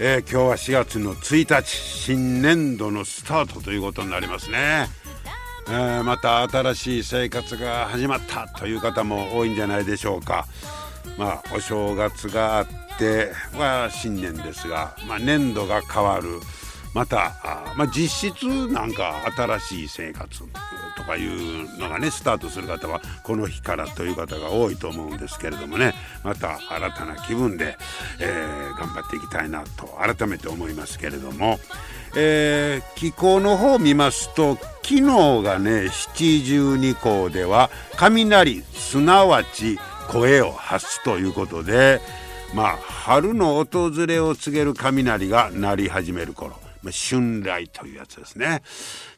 えー、今日は4月の1日新年度のスタートということになりますね、えー、また新しい生活が始まったという方も多いんじゃないでしょうか。まあお正月があっては新年ですが、まあ、年度が変わる。またあ、まあ、実質なんか新しい生活とかいうのがねスタートする方はこの日からという方が多いと思うんですけれどもね。また新たな気分で、えー、頑張っていきたいなと改めて思いますけれども、えー、気候の方を見ますと昨日がね七十二候では雷すなわち声を発すということでまあ春の訪れを告げる雷が鳴り始める頃。まあ、春雷というやつですね。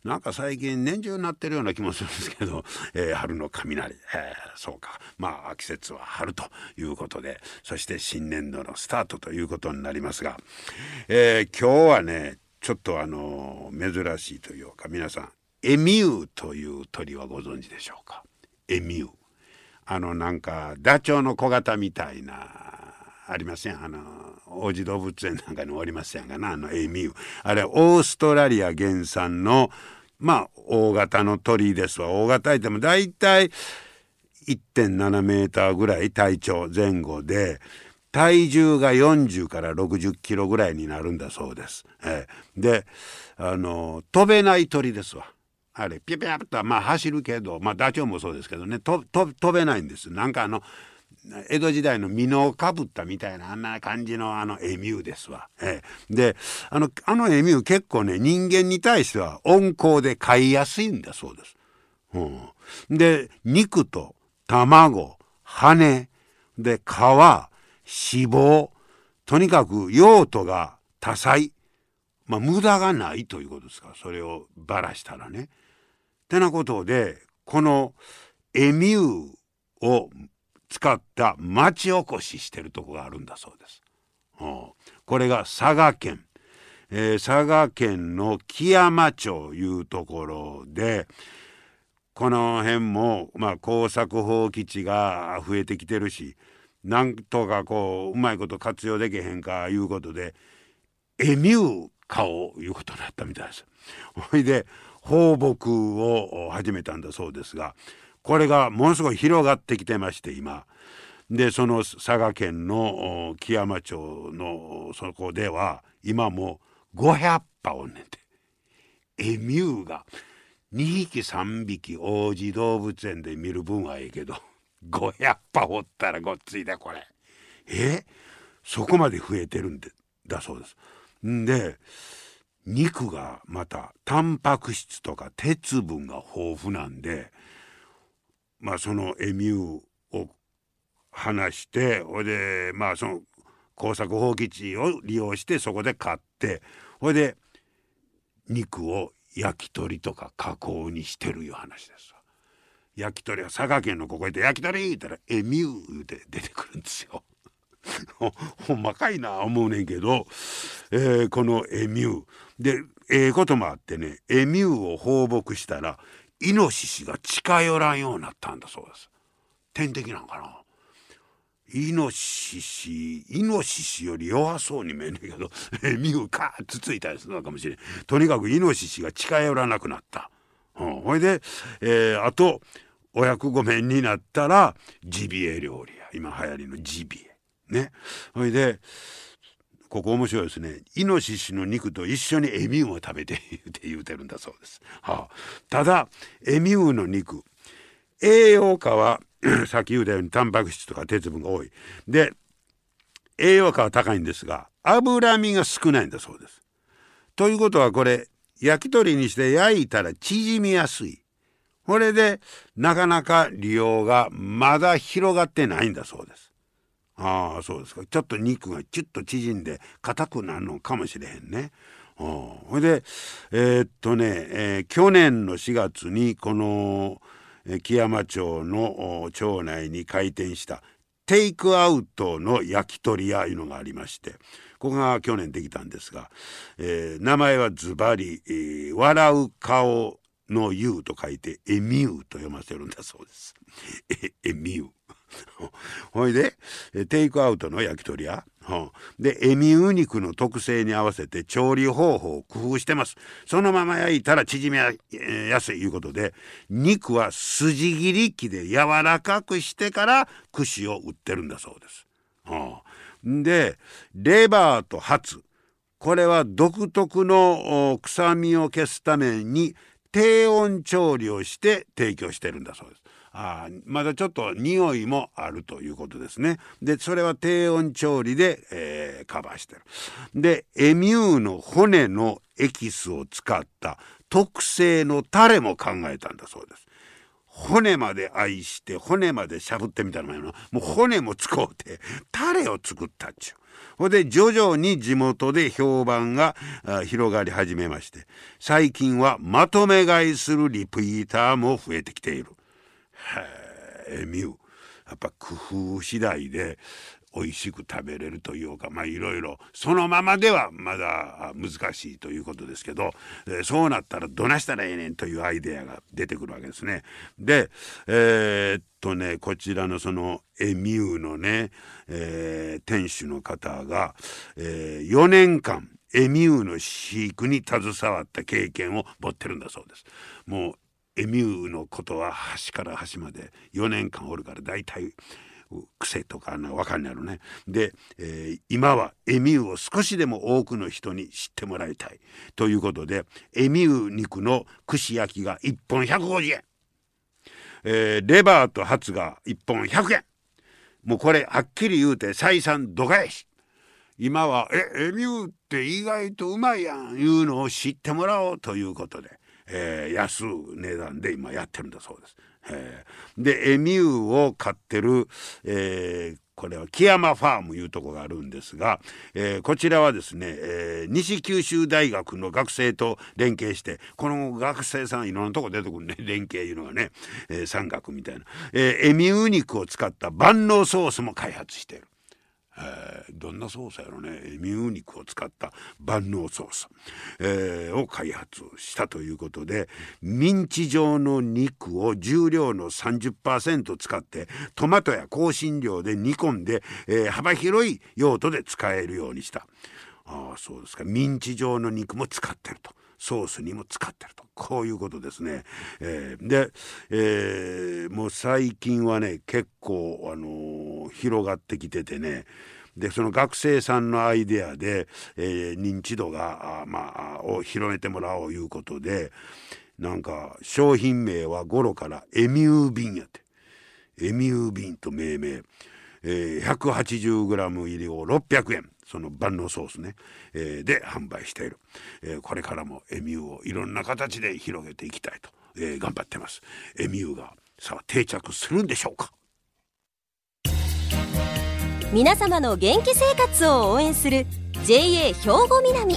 なんか最近年中なってるような気もするんですけど、えー、春の雷、えー、そうか。まあ季節は春ということでそして新年度のスタートということになりますが、えー、今日はねちょっとあの珍しいというか皆さんエミューという鳥はご存知でしょうか？エミュー。あのなんかダチョウの小型みたいなありませんあの王子動物園なんかにおりますやんかなあのエミューあれオーストラリア原産のまあ大型の鳥ですわ大型いても大体1.7メーターぐらい体長前後で体重が40から60キロぐらいになるんだそうです。えー、であの飛べない鳥ですわ。あれピュピュッとまあ走るけどまあダチョウもそうですけどね飛べないんです。なんかあの江戸時代の美濃かぶったみたいなあんな感じのあのエミューですわ。ええ、であのあのエミュー結構ね人間に対しては温厚で飼いやすいんだそうです。うん、で肉と卵羽で皮脂肪とにかく用途が多彩まあ無駄がないということですからそれをばらしたらね。ってなことでこのエミューを使った町おこししてるとこがあるんだそうです。これが佐賀県、えー、佐賀県の木山町いうところでこの辺も、まあ、工作放棄地が増えてきてるしなんとかこううまいこと活用できへんかいうことでエミュー化をいうことになったみたいです。ほいで放牧を始めたんだそうですがこれがものすごい広がってきてまして今。でその佐賀県の木山町のそこでは今も500羽おんねんてエミューが2匹3匹王子動物園で見る分はええけど 500羽おったらごっついでこれ。え？そこまで増えてるんでだそうです。んで肉がまたタンパク質とか鉄分が豊富なんでまあそのエミューを話してほいでまあその工作放棄地を利用してそこで買ってほいで肉を焼き鳥とか加工にしてるいう話です焼き鳥は佐賀県のここへて焼き鳥言ったらエミューで出てくるんですよ。ほんまかいな思うねんけど、えー、このエミューでええー、こともあってねエミューを放牧したらイノシシが近寄らんようになったんだそうです。天敵なんかな。イノシシイノシシより弱そうに見えんねんけどミューカーつついたりするのかもしれん。とにかくイノシシが近寄らなくなった、うん、ほいで、えー、あとお役御免になったらジビエ料理や今流行りのジビエ。ね。ほいでここ面白いですね。イノシシの肉と一緒にエミューを食べて って言うてるんだそうです、はあ、ただエミューの肉。栄養価は さっき言うたようにタンパク質とか鉄分が多い。で栄養価は高いんですが脂身が少ないんだそうです。ということはこれ焼き鳥にして焼いたら縮みやすい。これでなかなか利用がまだ広がってないんだそうです。ああそうですかちょっと肉がチュッと縮んで硬くなるのかもしれへんね。ほいでえー、っとね、えー、去年の4月にこの木山町の町内に開店したテイクアウトの焼き鳥屋いうのがありましてここが去年できたんですが、えー、名前はズバリ、笑う顔の優と書いてエミューと読ませるんだそうです。エミュー。ほいでテイクアウトの焼き鳥屋。でエミュー肉の特性に合わせて調理方法を工夫してます。そのまま焼いたら縮めやすいいうことで肉は筋切り機で柔らかくしてから串を売ってるんだそうです。でレバーとハツ。これは独特の臭みを消すために低温調理をして提供してるんだそうです。あまだちょっと匂いもあるということですね。でそれは低温調理で、えー、カバーしてる。でエミューの骨のエキスを使った特製のタレも考えたんだそうです。骨まで愛して骨までしゃぶってみたいなもう骨も使うてタレを作ったっちゅう。ほんで徐々に地元で評判が広がり始めまして最近はまとめ買いするリピーターも増えてきている。へえミューやっぱ工夫次第で美味しく食べれるというかまあいろいろそのままではまだ難しいということですけど、え、そうなったらどなしたらええねんというアイデアが出てくるわけですね。でえー、っとねこちらのそのエミューのね、えー、店主の方が、えー、4年間エミューの飼育に携わった経験を持ってるんだそうです。もうエミューのことは端から端まで4年間おるから大体癖とか分かんないのね。で、えー、今はエミューを少しでも多くの人に知ってもらいたい。ということでエミュー肉の串焼きが1本150円、えー、レバーとハツが1本100円。もうこれはっきり言うて採算度外視今は「えエミューって意外とうまいやん」いうのを知ってもらおうということで、えー、安値段で今やってるんだそうです。えー、でエミューを飼ってる、えー、これは木山ファームいうとこがあるんですが、えー、こちらはですね、えー、西九州大学の学生と連携してこの学生さんいろんなとこ出てくるね 連携いうのがね、えー、山岳みたいな、えー、エミュー肉を使った万能ソースも開発している。えー、どんなソースやろね。ミュー肉を使った万能ソース、えー、を開発したということでミンチ状の肉を重量の30%使ってトマトや香辛料で煮込んで、えー、幅広い用途で使えるようにした。あそうですか。ミンチ状の肉も使ってると。ソースにも使ってると。こういうことですね。えー、で、えー、もう最近はね結構、あのー、広がってきててね。でその学生さんのアイデアで、えー、認知度があ、まあ、を広めてもらおういうことでなんか商品名はゴロからエミュー瓶やって。エミュー瓶と命名、えー、180g 入りを600円。その万能ソースね、えー、で販売している、えー、これからもエミューをいろんな形で広げていきたいと、えー、頑張ってます。エミューがさあ定着するんでしょうか？皆様の元気生活を応援する JA 兵庫南。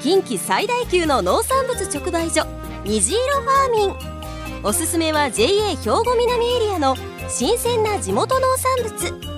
近畿最大級の農産物直売所虹色ファーミン。おすすめは JA 兵庫南エリアの新鮮な地元農産物。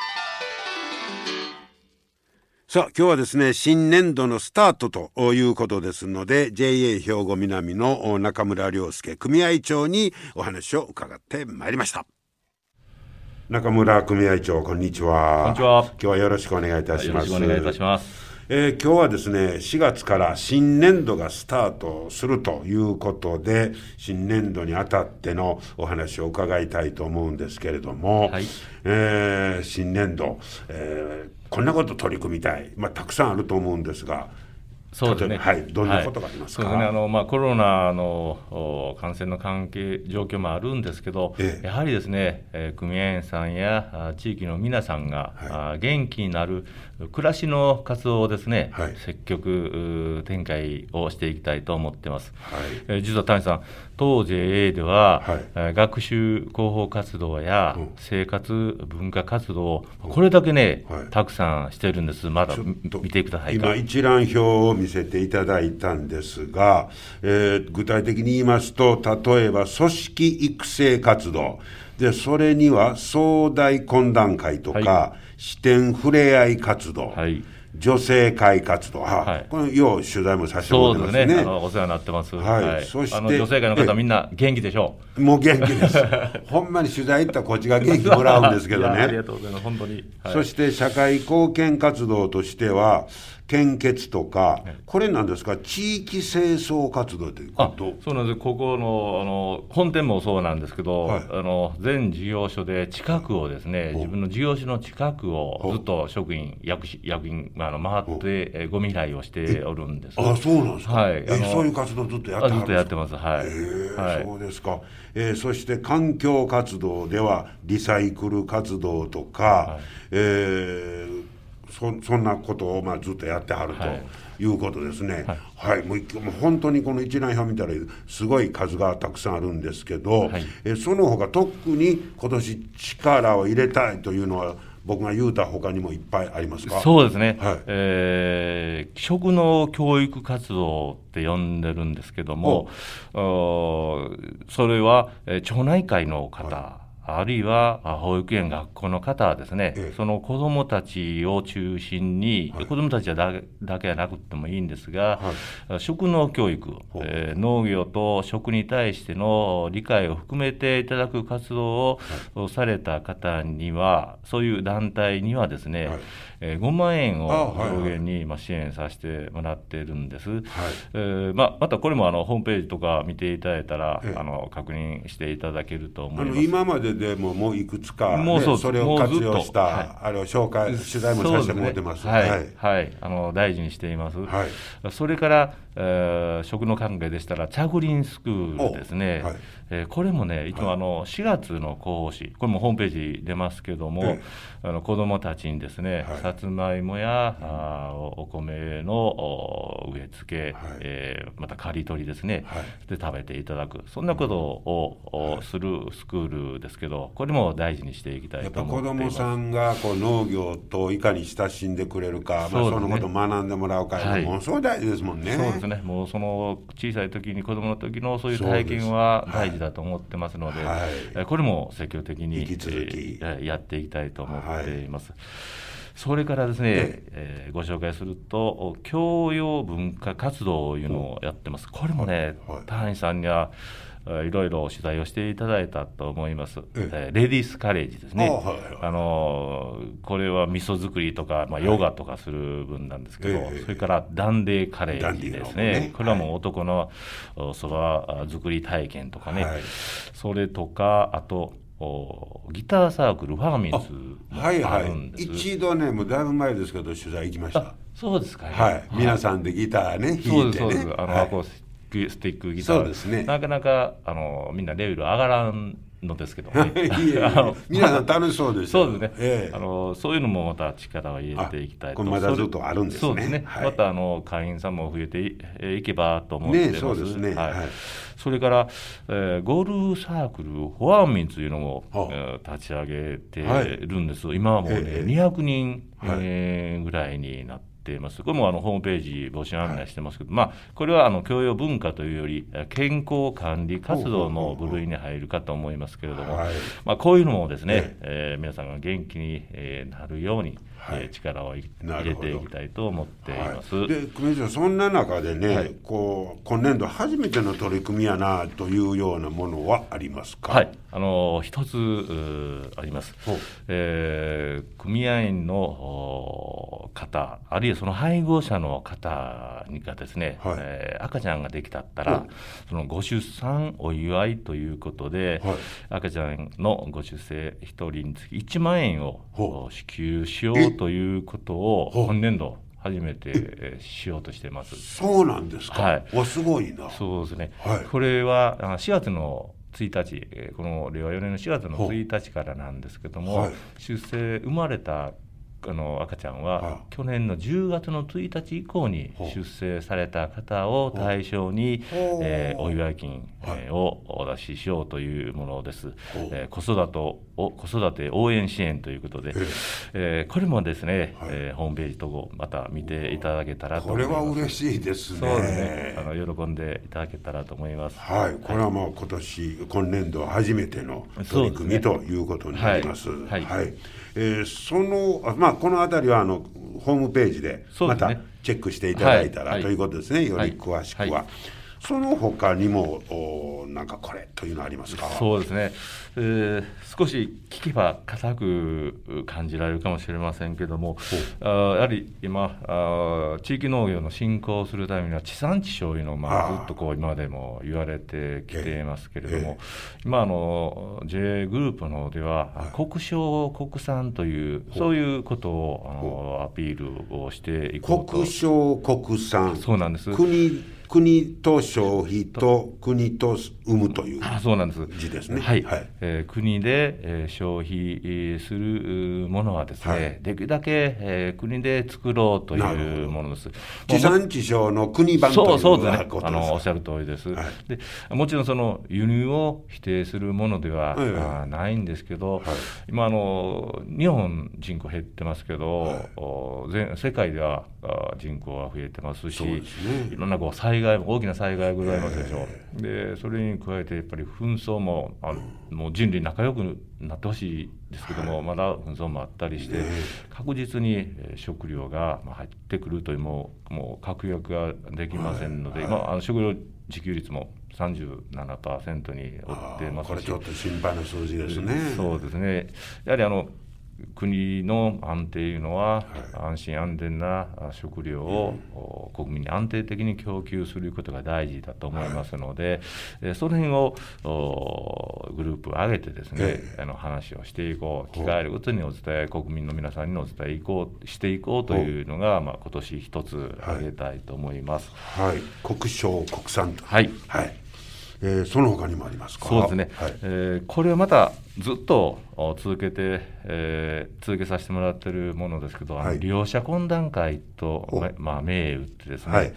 さあ今日はですね新年度のスタートということですので JA 兵庫南の中村良介組合長にお話を伺ってまいりました。中村組合長こんにちは。こんにちは。今日はよろしくお願いいたします。よろしくお願いいたします。えー、今日はですね4月から新年度がスタートするということで新年度にあたってのお話を伺いたいと思うんですけれども、はい、えー、新年度、えーこんなこと取り組みたい、まあ、たくさんあると思うんですがそうですね。はい、どんなことがありますか？はい、そうですね。あのまあコロナの感染の関係状況もあるんですけど、ええ、やはりですね、えー、組合員さんや地域の皆さんが、はい、元気になる暮らしの活動をですね、はい、積極展開をしていきたいと思ってます。はい、えー、実は谷さん、当 JA では、はい、学習広報活動や生活文化活動これだけね、はい、たくさんしてるんです。まだ見てください今一覧表を見せていただいたんですが、えー、具体的に言いますと、例えば組織育成活動、でそれには総大懇談会とか、はい、視点ふれあい活動、はい、女性会活動、はい、このよう取材もさせてもらってますね。すねお世話になってます。はい。はい、そして女性会の方みんな元気でしょう。もう元気です。ほんまに取材行ったらこっちが元気もらうんですけどね。ありがとうございます本当に。そして社会貢献活動としては。献血とか、これなんですか、地域清掃活動ということ？そうなんです、ここのあの本店もそうなんですけど、はい、あの全事業所で近くをですね、自分の事業所の近くをずっと職員、役役員、あの回って、えごみ拾いをしておるんです。あそうなんですか、はい、あのそういう活動ずっとやってずっとやってます、はい。はい、そうですか、えー、そして環境活動では、リサイクル活動とか、はい、えーそそんなことをまあずっとやってはると。い。うことですね、はい、はい、もうもう本当にこの一覧表見たらすごい数がたくさんあるんですけど、はい、えその他特に今年力を入れたいというのは僕が言うたほかにもいっぱいありますか？そうですね、はい、えー、食の教育活動って呼んでるんですけども、それは、えー、町内会の方、はいあるいは保育園、学校の方はですね、ええ、その子どもたちを中心に、はい、子どもたちはだだけじゃなくてもいいんですが、はい、食農教育、えー、農業と食に対しての理解を含めていただく活動をされた方には、そういう団体にはですね、はいえー、5万円を上限にまあ支援させてもらっているんです。はい。えーまあ、またこれもあのホームページとか見ていただいたら、ええ、あの確認していただけると思います。今まででももういくつか、ね、もうそうそれを活用した、はい、あれを紹介、取材もさせてもらってます。すね、はい、はい、はい、あの大事にしています。はい、それから、えー、食の関係でしたら、チャグリンスクールですね。はいえー、これもね、いつもあの4月の広報誌、これもホームページ出ますけども、あの子どもたちにですね、はい、さつまいもや、あお米の植え付け、はい、えー、また刈り取りですね、はい、で食べていただく、そんなことを、するスクールですけど、これも大事にしていきたいと思っています。子どもさんがこう農業といかに親しんでくれるか、そ,、まあ、そのことを学んでもらうか、はい、もうそう大事ですもんね。そうですね。もうその小さい時に子どもの時のそういう体験は大事だと思ってますので、はい、これも積極的に、えー、やっていきたいと思っています。はい、それからですね、えー、ご紹介すると教養文化活動というのをやってます。これもね、はい、さんにはいろいろ取材をしていただいたと思います、ええ。レディースカレッジですね、あのこれは味噌作りとか、まあ、ヨガとかする分なんですけど、それからダンデーカレッジですね、ねこれはもう男のそば作り体験とかね、はい、それとか、あと、ギターサークルファーミンズはいはい、一度ねもうだいぶ前ですけど取材行きました。そうですか、ね、はい、皆さんでギターね弾いてね。あの、はい、アコーススティックギター。そうですね。なかなかあのみんなレベル上がらんのですけど、ね、皆さん楽しそうですそうですね、ええ、あのそういうのもまた力を入れていきたいと。まだずっとあるんですね。そうですね、はい、またあの会員さんも増えていけばと思ってます、ね、そうですね、はい、はい、それから、えー、ゴールサークルフォアミンというのを、えー、立ち上げてるんです、はい、今はもうね、ええ、200人、えー、ぐらいになってています。これもあのホームページ募集案内してますけど、はい、まあ、これはあの教養文化というより、健康管理活動の部類に入るかと思いますけれども、はい、まあ、こういうのもですね、え。えー、皆さんが元気に、えー、なるように、はい、力を入れていきたいと思っています。はい、で久米さんそんな中でね、はい、こう今年度初めての取り組みやなというようなものはありますか？はい、あの一つあります。えー、組合員の方あるいはその配偶者の方にがですね、はい、えー、赤ちゃんができたったらそのご出産お祝いということで、赤ちゃんのご出生一人につき1万円を支給しようということを本年度初めてしようとしてます。そうなんですか。はい。わすごいな。そうですね。はい、これは4月の1日、この令和4年の4月の1日からなんですけども、はい、出生生まれたあの赤ちゃんは去年の10月の1日以降に出生された方を対象に、えー、お祝い金、えー、をお出ししようというものです。えー、子育てを子育て応援支援ということで、えー、これもですね、はい、えー、ホームページとこまた見ていただけたらとこれは嬉しいですね。そうですね。あの喜んでいただけたらと思います。はい、これはもう今年今年度初めての取り組み、ね、ということになります。はい、はいえー、そのまあこの辺りはあのホームページでまたチェックしていただいたら、ということですね、より詳しくは。その他にもおなんかこれというのありますか？そうですね、えー、少し聞けば硬く感じられるかもしれませんけどもあやはり今あ地域農業の振興するためには地産地消いうのを、まあ、ずっとこう今までも言われてきていますけれども、えー、今あの J グループの方では、国商国産というそういうことをあのアピールをしていこうと。国商国産。そうなんです。国国と消費と国と生むというそうなんです。字ですね。はい、はい、えー、国で、えー、消費するものはですね、はい、できるだけ、えー、国で作ろうというものです。地産地消の国版というそうそうですね。あのおっしゃる通りです、はい、で。もちろんその輸入を否定するものでは、はい、ないんですけど、はい、今あの日本人口減ってますけど、はい、全世界では人口は増えてますし、ね、いろんなこう災災害も大きな災害ございますでしょう、でそれに加えてやっぱり紛争もあもう人類仲良くなってほしいですけども、まだ紛争もあったりして、確実に食料が入ってくるというもうもう確約ができませんので、まあ、あの食料自給率も37%に追ってますし。これちょっと心配な数字ですね。そうですね。やはりあの国の安定いうのは、安心安全な食料を国民に安定的に供給することが大事だと思いますので、その辺をグループを挙げてですね、あの話をしていこう機会あるごとにお伝え国民の皆さんにお伝えいこうしていこうというのが、まあ、今年一つ挙げたいと思います。はい、国商国産はい、はいえー、その他にもありますか？そうですね、はい、えー、これはまたずっと続けて、えー、続けさせてもらっているものですけど、はい、利用者懇談会と、まあ、銘打ってですね、はい、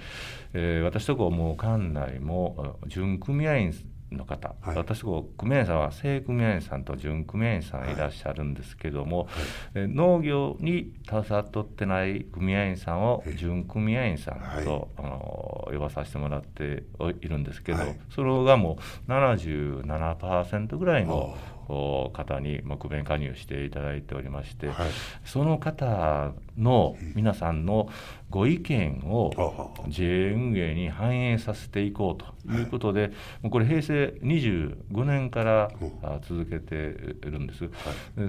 えー、私とこもう館内も準組合員の方、はい、私こう組合員さんは正組合員さんと準組合員さんいらっしゃるんですけども、はい、農業に携わってない組合員さんを準組合員さんと、はい、あの呼ばさせてもらっているんですけど、それがもう77%ぐらいの方に木弁加入していただいておりまして、はい、その方の皆さんのご意見を JA 運営に反映させていこうということで、もうこれ平成25年から続けているんです。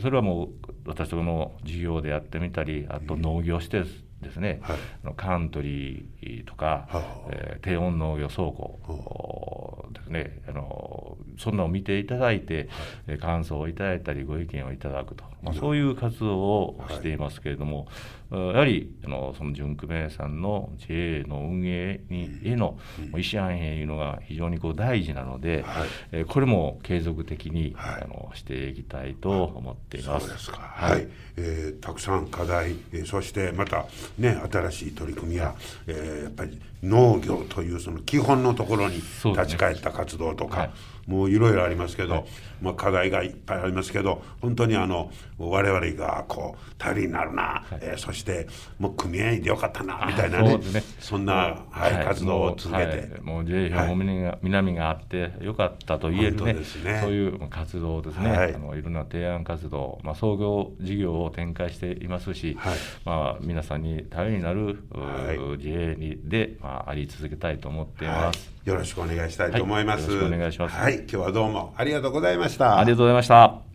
それはもう私とこの事業でやってみたり、あと農業施設ですね、はい、カントリーとか、はえー、低温農業倉庫ですね。あのそんなのを見ていただいて、はい、感想をいただいたりご意見をいただくと、まあ、そういう活動をしていますけれども、やはりあのその純久米さんの JA の運営にへの意思反映いうのが非常にこう大事なので、はい、えー、これも継続的に、はい、あのしていきたいと思っています。はい、えー、たくさん課題、えー、そしてまたね新しい取り組みや、えー、やっぱり農業というその基本のところに立ち返った活動とか。もういろいろありますけど、はい、まあ、課題がいっぱいありますけど本当にあの我々がこう頼りになるな、はい、えー、そしてもう組合員でよかったなみたいなね、ね、そんな、はい、活動を続けて。もう J 兵庫南があってよかったと言えるね、ね、そういう活動ですね、はい、あのいろんな提案活動、まあ、創業事業を展開していますし、まあ、皆さんに頼りになる、はい、JA にで、まあ、あり続けたいと思っています。よろしくお願いしたいと思います。よろしくお願いします。はい、今日はどうもありがとうございました。ありがとうございました。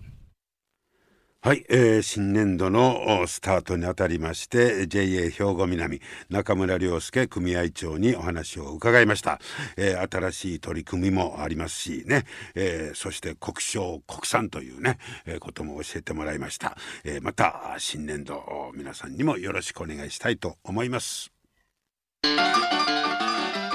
はい、えー、新年度のスタートにあたりまして JA 兵庫南中村良介組合長にお話を伺いました、えー、新しい取り組みもありますしね、えー、そして国商国産というね、えー、ことも教えてもらいました、えー、また新年度皆さんにもよろしくお願いしたいと思います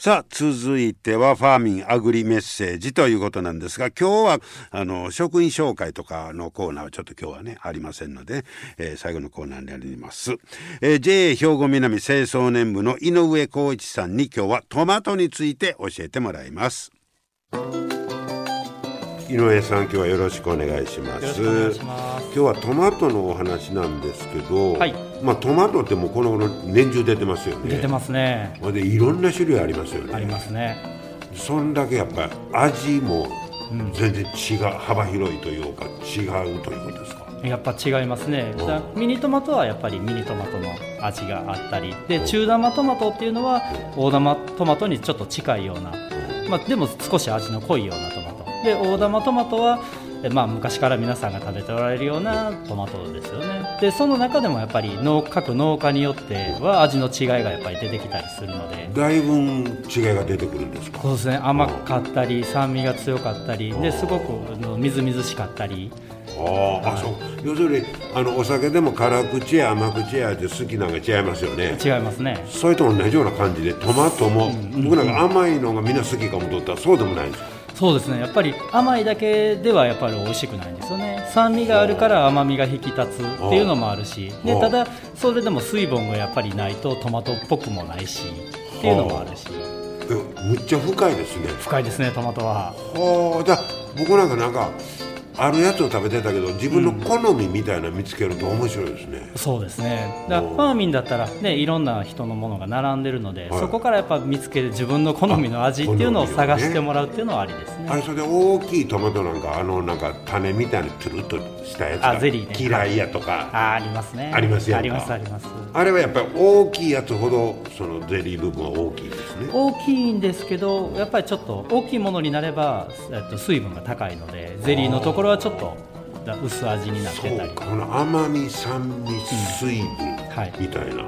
さあ続いてはファーミンアグリメッセージということなんですが今日はあの職員紹介とかのコーナーはちょっと今日はねありませんので、えー、最後のコーナーになります、えー、JA 兵庫南清掃年部の井上浩一さんに今日はトマトについて教えてもらいます。井上さん今日はよろしくお願いします。今日はトマトのお話なんですけど、はい、まあトマトってもうこの頃年中出てますよね。出てますね。でいろんな種類ありますよね。ありますね。そんだけやっぱり味も全然違う、うん、幅広いというか違うということですか？やっぱ違いますね、ミニトマトはやっぱりミニトマトの味があったり。で中玉トマトっていうのは大玉トマトにちょっと近いような、まあ、でも少し味の濃いようなトマトで大玉トマトは、まあ、昔から皆さんが食べておられるようなトマトですよね。でその中でもやっぱり農各農家によっては味の違いがやっぱり出てきたりするので。だいぶ違いが出てくるんですか？そうですね。甘かったり酸味が強かったりですごくみずみずしかったり。ああそう。要するにあのお酒でも辛口や甘口やって好きなんか違いますよね。違いますね。それと同じような感じでトマトも、うん、僕なんか甘いのがみんな好きかもとったらそうでもないんですそうですね。やっぱり甘いだけではやっぱり美味しくないんですよね。酸味があるから甘みが引き立つっていうのもあるし。でただそれでも水分がやっぱりないとトマトっぽくもないしっていうのもあるし。むっちゃ深いですね。深いですねトマトは。はあじゃあ僕なんかなんかあるやつを食べてたけど自分の好みみたいな見つけると面白いですね、うん、そうですね。だファー。ミンだったらねいろんな人のものが並んでるので、はい、そこからやっぱ見つける自分の好みの味っていうのを探してもらうっていうのはありですね。あれそれで大きいトマトなんかあのなんか種みたいにつるっとしたやつが嫌いやとか、あありますね。ありますやありますあります。あれはやっぱり大きいやつほどそのゼリー部分は大きいですね。大きいんですけどやっぱりちょっと大きいものになれば、えっと、水分が高いのでゼリーのところはちょっと薄味になってたり。この甘み酸味水分みたいな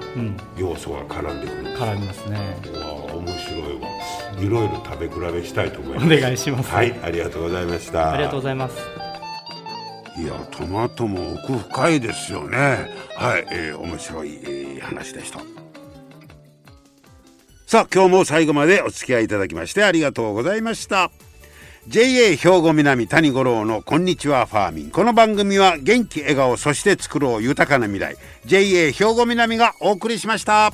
要素が絡んでくる、絡みますね。わ面白いわ。いろいろ食べ比べしたいと思います。お願いします。はいありがとうございました。ありがとうございます。いやトマトも奥深いですよね。はい、えー、面白い、えー、話でした。さあ今日も最後までお付き合いいただきましてありがとうございました JA 兵庫南谷五郎のこんにちはファーミン。この番組は元気笑顔そして作ろう豊かな未来。JA 兵庫南がお送りしました。